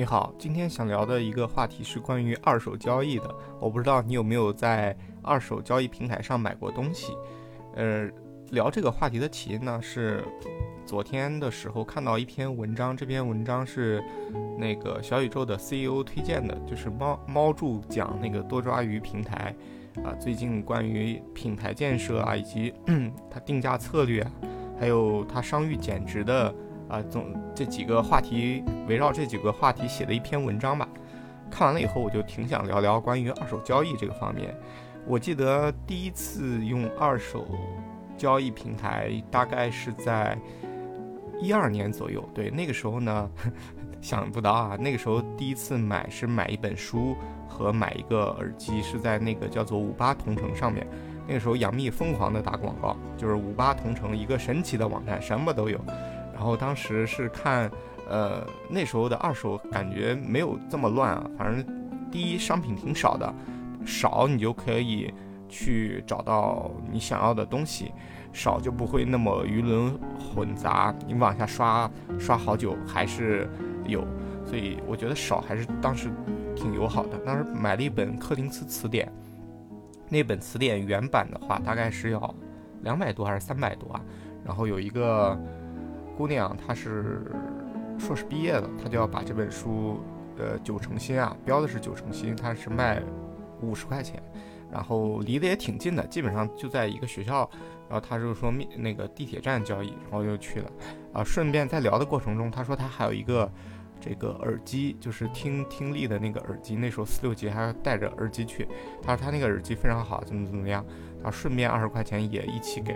你好，今天想聊的一个话题是关于二手交易的。我不知道你有没有在二手交易平台上买过东西。呃，聊这个话题的起因呢，是昨天的时候看到一篇文章，这篇文章是那个小宇宙的 CEO 推荐的，就是猫猫柱讲那个多抓鱼平台啊，最近关于品牌建设啊，以及它定价策略，还有它商誉减值的。啊，总这几个话题围绕这几个话题写的一篇文章吧。看完了以后，我就挺想聊聊关于二手交易这个方面。我记得第一次用二手交易平台，大概是在一二年左右。对，那个时候呢，想不到啊，那个时候第一次买是买一本书和买一个耳机，是在那个叫做五八同城上面。那个时候杨幂疯狂的打广告，就是五八同城一个神奇的网站，什么都有。然后当时是看，呃，那时候的二手感觉没有这么乱啊。反正第一商品挺少的，少你就可以去找到你想要的东西，少就不会那么鱼龙混杂。你往下刷刷好久还是有，所以我觉得少还是当时挺友好的。当时买了一本柯林斯词典，那本词典原版的话大概是要两百多还是三百多啊？然后有一个。姑娘，她是硕士毕业的，她就要把这本书，呃，九成新啊，标的是九成新，她是卖五十块钱，然后离得也挺近的，基本上就在一个学校，然后她就说面那个地铁站交易，然后就去了，啊，顺便在聊的过程中，她说她还有一个这个耳机，就是听听力的那个耳机，那时候四六级还要带着耳机去，她说她那个耳机非常好，怎么怎么样，然后顺便二十块钱也一起给。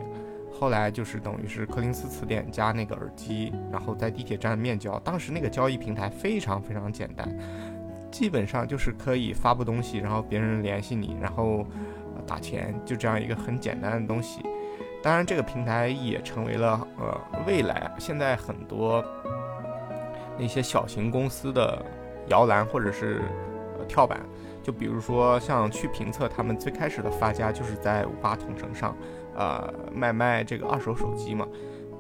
后来就是等于是柯林斯词典加那个耳机，然后在地铁站面交。当时那个交易平台非常非常简单，基本上就是可以发布东西，然后别人联系你，然后打钱，就这样一个很简单的东西。当然，这个平台也成为了呃未来现在很多那些小型公司的摇篮或者是跳板。就比如说像去评测，他们最开始的发家就是在五八同城上。呃，卖卖这个二手手机嘛，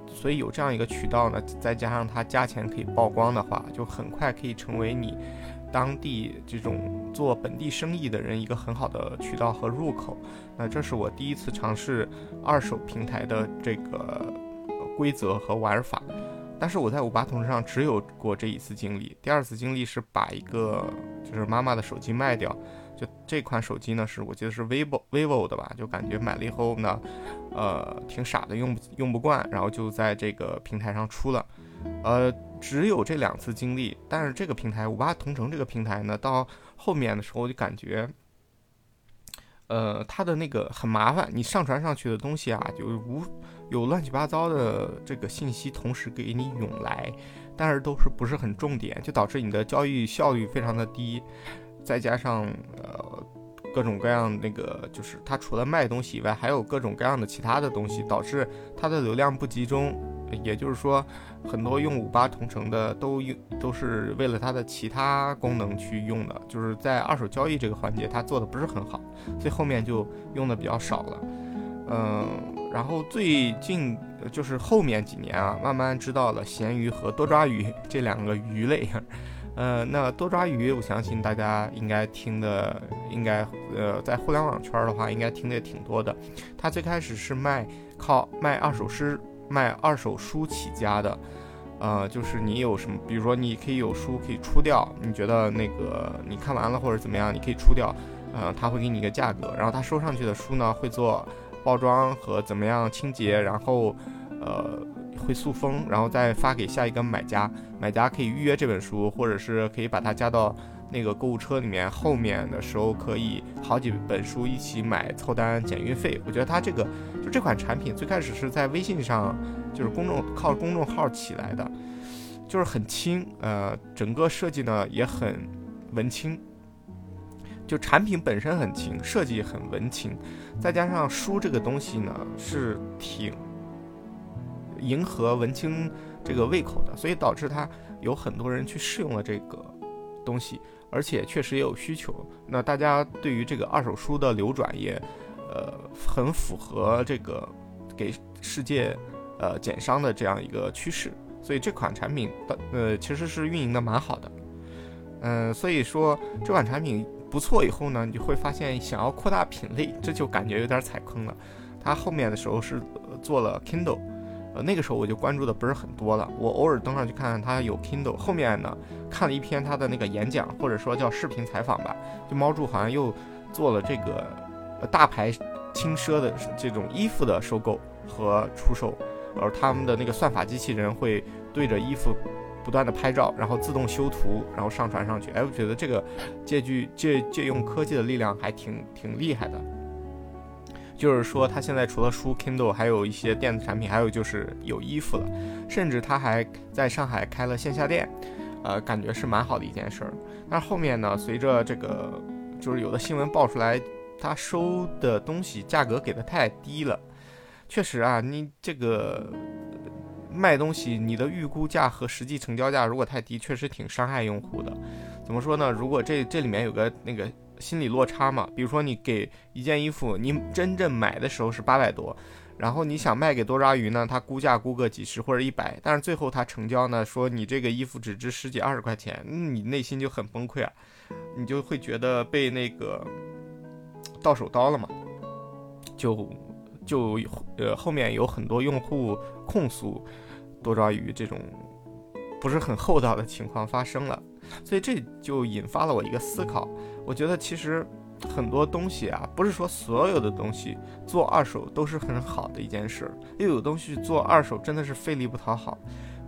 所以有这样一个渠道呢，再加上它价钱可以曝光的话，就很快可以成为你当地这种做本地生意的人一个很好的渠道和入口。那这是我第一次尝试二手平台的这个规则和玩法，但是我在五八同城上只有过这一次经历，第二次经历是把一个就是妈妈的手机卖掉。就这款手机呢，是我记得是 vivo vivo 的吧，就感觉买了以后呢，呃，挺傻的，用用不惯，然后就在这个平台上出了，呃，只有这两次经历，但是这个平台五八同城这个平台呢，到后面的时候就感觉，呃，它的那个很麻烦，你上传上去的东西啊，就无有乱七八糟的这个信息同时给你涌来，但是都是不是很重点，就导致你的交易效率非常的低。再加上呃各种各样那个，就是它除了卖东西以外，还有各种各样的其他的东西，导致它的流量不集中。也就是说，很多用五八同城的都用都是为了它的其他功能去用的，就是在二手交易这个环节它做的不是很好，所以后面就用的比较少了。嗯，然后最近就是后面几年啊，慢慢知道了闲鱼和多抓鱼这两个鱼类。呃，那多抓鱼，我相信大家应该听的，应该呃，在互联网圈的话，应该听的也挺多的。它最开始是卖靠卖二手诗、卖二手书起家的，呃，就是你有什么，比如说你可以有书可以出掉，你觉得那个你看完了或者怎么样，你可以出掉，呃，他会给你一个价格，然后他收上去的书呢，会做包装和怎么样清洁，然后呃。会塑封，然后再发给下一个买家。买家可以预约这本书，或者是可以把它加到那个购物车里面。后面的时候可以好几本书一起买，凑单减运费。我觉得它这个就这款产品最开始是在微信上，就是公众靠公众号起来的，就是很轻，呃，整个设计呢也很文青，就产品本身很轻，设计很文青，再加上书这个东西呢是挺。迎合文青这个胃口的，所以导致它有很多人去试用了这个东西，而且确实也有需求。那大家对于这个二手书的流转也，呃，很符合这个给世界呃减商的这样一个趋势。所以这款产品的呃其实是运营的蛮好的。嗯，所以说这款产品不错以后呢，你会发现想要扩大品类，这就感觉有点踩坑了。它后面的时候是做了 Kindle，呃，那个时候我就关注的不是很多了，我偶尔登上去看看他有 Kindle。后面呢，看了一篇他的那个演讲，或者说叫视频采访吧，就猫柱好像又做了这个大牌轻奢的这种衣服的收购和出售，而他们的那个算法机器人会对着衣服不断的拍照，然后自动修图，然后上传上去。哎，我觉得这个借据借借用科技的力量还挺挺厉害的。就是说，他现在除了书 Kindle，还有一些电子产品，还有就是有衣服了，甚至他还在上海开了线下店，呃，感觉是蛮好的一件事儿。但是后面呢，随着这个就是有的新闻爆出来，他收的东西价格给的太低了。确实啊，你这个卖东西，你的预估价和实际成交价如果太低，确实挺伤害用户的。怎么说呢？如果这这里面有个那个。心理落差嘛，比如说你给一件衣服，你真正买的时候是八百多，然后你想卖给多抓鱼呢，他估价估个几十或者一百，但是最后他成交呢，说你这个衣服只值十几二十块钱，你内心就很崩溃啊，你就会觉得被那个到手刀了嘛，就就呃后面有很多用户控诉多抓鱼这种不是很厚道的情况发生了，所以这就引发了我一个思考。我觉得其实很多东西啊，不是说所有的东西做二手都是很好的一件事，又有东西做二手真的是费力不讨好。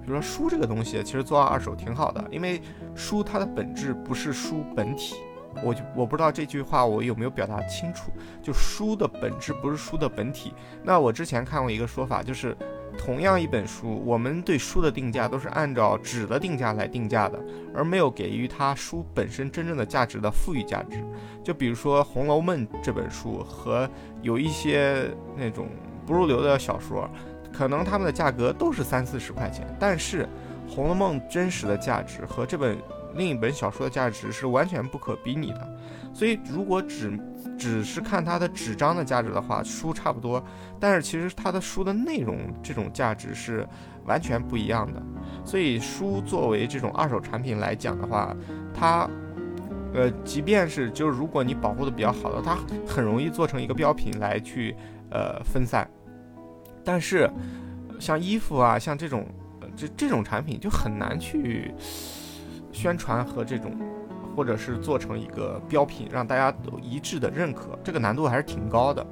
比如说书这个东西，其实做二手挺好的，因为书它的本质不是书本体。我就我不知道这句话我有没有表达清楚，就书的本质不是书的本体。那我之前看过一个说法，就是。同样一本书，我们对书的定价都是按照纸的定价来定价的，而没有给予它书本身真正的价值的赋予价值。就比如说《红楼梦》这本书和有一些那种不入流的小说，可能它们的价格都是三四十块钱，但是《红楼梦》真实的价值和这本另一本小说的价值是完全不可比拟的。所以，如果只只是看它的纸张的价值的话，书差不多。但是其实它的书的内容这种价值是完全不一样的。所以书作为这种二手产品来讲的话，它，呃，即便是就是如果你保护的比较好的，它很容易做成一个标品来去呃分散。但是像衣服啊，像这种这这种产品就很难去宣传和这种。或者是做成一个标品，让大家都一致的认可，这个难度还是挺高的。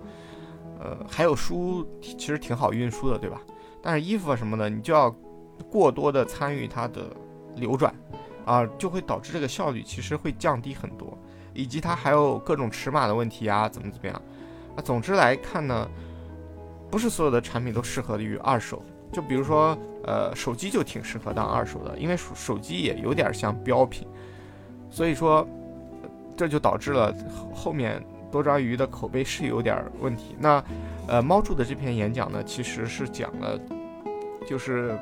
呃，还有书其实挺好运输的，对吧？但是衣服啊什么的，你就要过多的参与它的流转，啊，就会导致这个效率其实会降低很多，以及它还有各种尺码的问题啊，怎么怎么样？啊，总之来看呢，不是所有的产品都适合于二手。就比如说，呃，手机就挺适合当二手的，因为手手机也有点像标品。所以说，这就导致了后面多抓鱼的口碑是有点问题。那，呃，猫柱的这篇演讲呢，其实是讲了，就是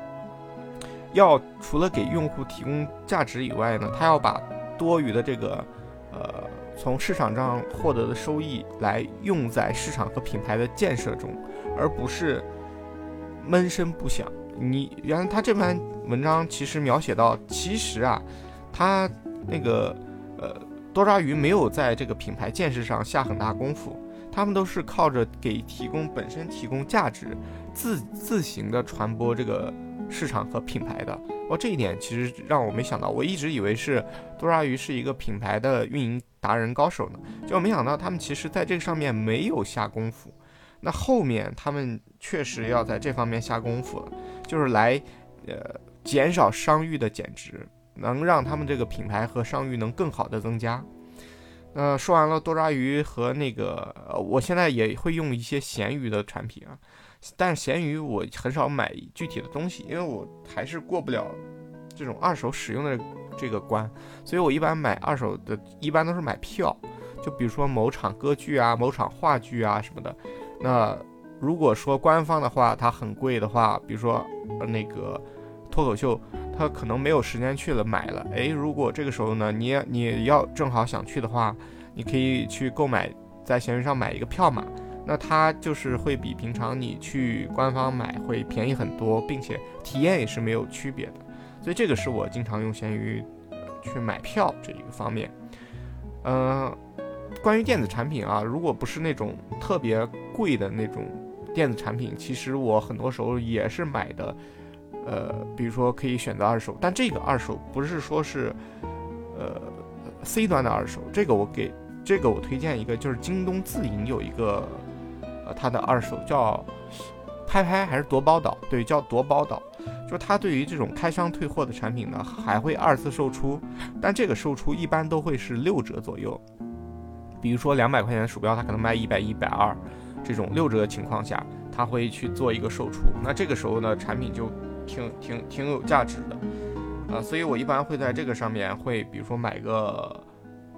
要除了给用户提供价值以外呢，他要把多余的这个，呃，从市场上获得的收益来用在市场和品牌的建设中，而不是闷声不响。你原来他这篇文章其实描写到，其实啊，他。那个，呃，多抓鱼没有在这个品牌建设上下很大功夫，他们都是靠着给提供本身提供价值，自自行的传播这个市场和品牌的。哦，这一点其实让我没想到，我一直以为是多抓鱼是一个品牌的运营达人高手呢，就没想到他们其实在这个上面没有下功夫。那后面他们确实要在这方面下功夫了，就是来，呃，减少商誉的减值。能让他们这个品牌和商誉能更好的增加。呃，说完了多抓鱼和那个，我现在也会用一些闲鱼的产品啊，但是闲鱼我很少买具体的东西，因为我还是过不了这种二手使用的这个关，所以我一般买二手的，一般都是买票，就比如说某场歌剧啊、某场话剧啊什么的。那如果说官方的话，它很贵的话，比如说那个脱口秀。他可能没有时间去了，买了。哎，如果这个时候呢，你你要正好想去的话，你可以去购买，在闲鱼上买一个票嘛。那它就是会比平常你去官方买会便宜很多，并且体验也是没有区别的。所以这个是我经常用闲鱼去买票这一个方面。嗯，关于电子产品啊，如果不是那种特别贵的那种电子产品，其实我很多时候也是买的。呃，比如说可以选择二手，但这个二手不是说是，呃，C 端的二手。这个我给这个我推荐一个，就是京东自营有一个，呃，它的二手叫拍拍还是夺宝岛？对，叫夺宝岛。就是它对于这种开箱退货的产品呢，还会二次售出，但这个售出一般都会是六折左右。比如说两百块钱的鼠标，它可能卖一百一百二，这种六折的情况下，它会去做一个售出。那这个时候呢，产品就。挺挺挺有价值的，啊，所以我一般会在这个上面会，比如说买个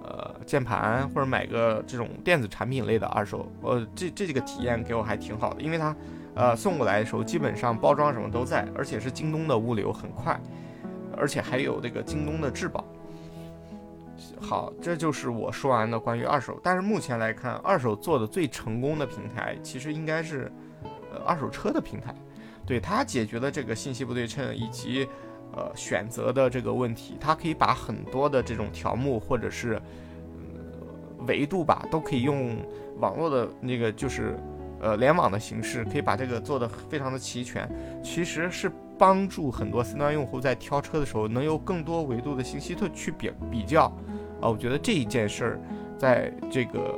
呃键盘或者买个这种电子产品类的二手，呃，这这几个体验给我还挺好的，因为它呃送过来的时候基本上包装什么都在，而且是京东的物流很快，而且还有这个京东的质保。好，这就是我说完的关于二手，但是目前来看，二手做的最成功的平台其实应该是呃二手车的平台。对它解决了这个信息不对称以及，呃选择的这个问题，它可以把很多的这种条目或者是，呃维度吧，都可以用网络的那个就是，呃联网的形式，可以把这个做的非常的齐全。其实是帮助很多 C 端用户在挑车的时候，能有更多维度的信息去比比较。啊，我觉得这一件事儿，在这个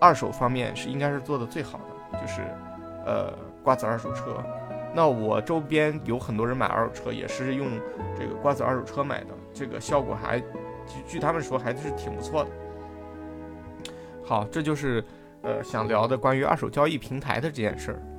二手方面是应该是做的最好的，就是，呃瓜子二手车。那我周边有很多人买二手车，也是用这个瓜子二手车买的，这个效果还，据他们说还是挺不错的。好，这就是呃想聊的关于二手交易平台的这件事儿。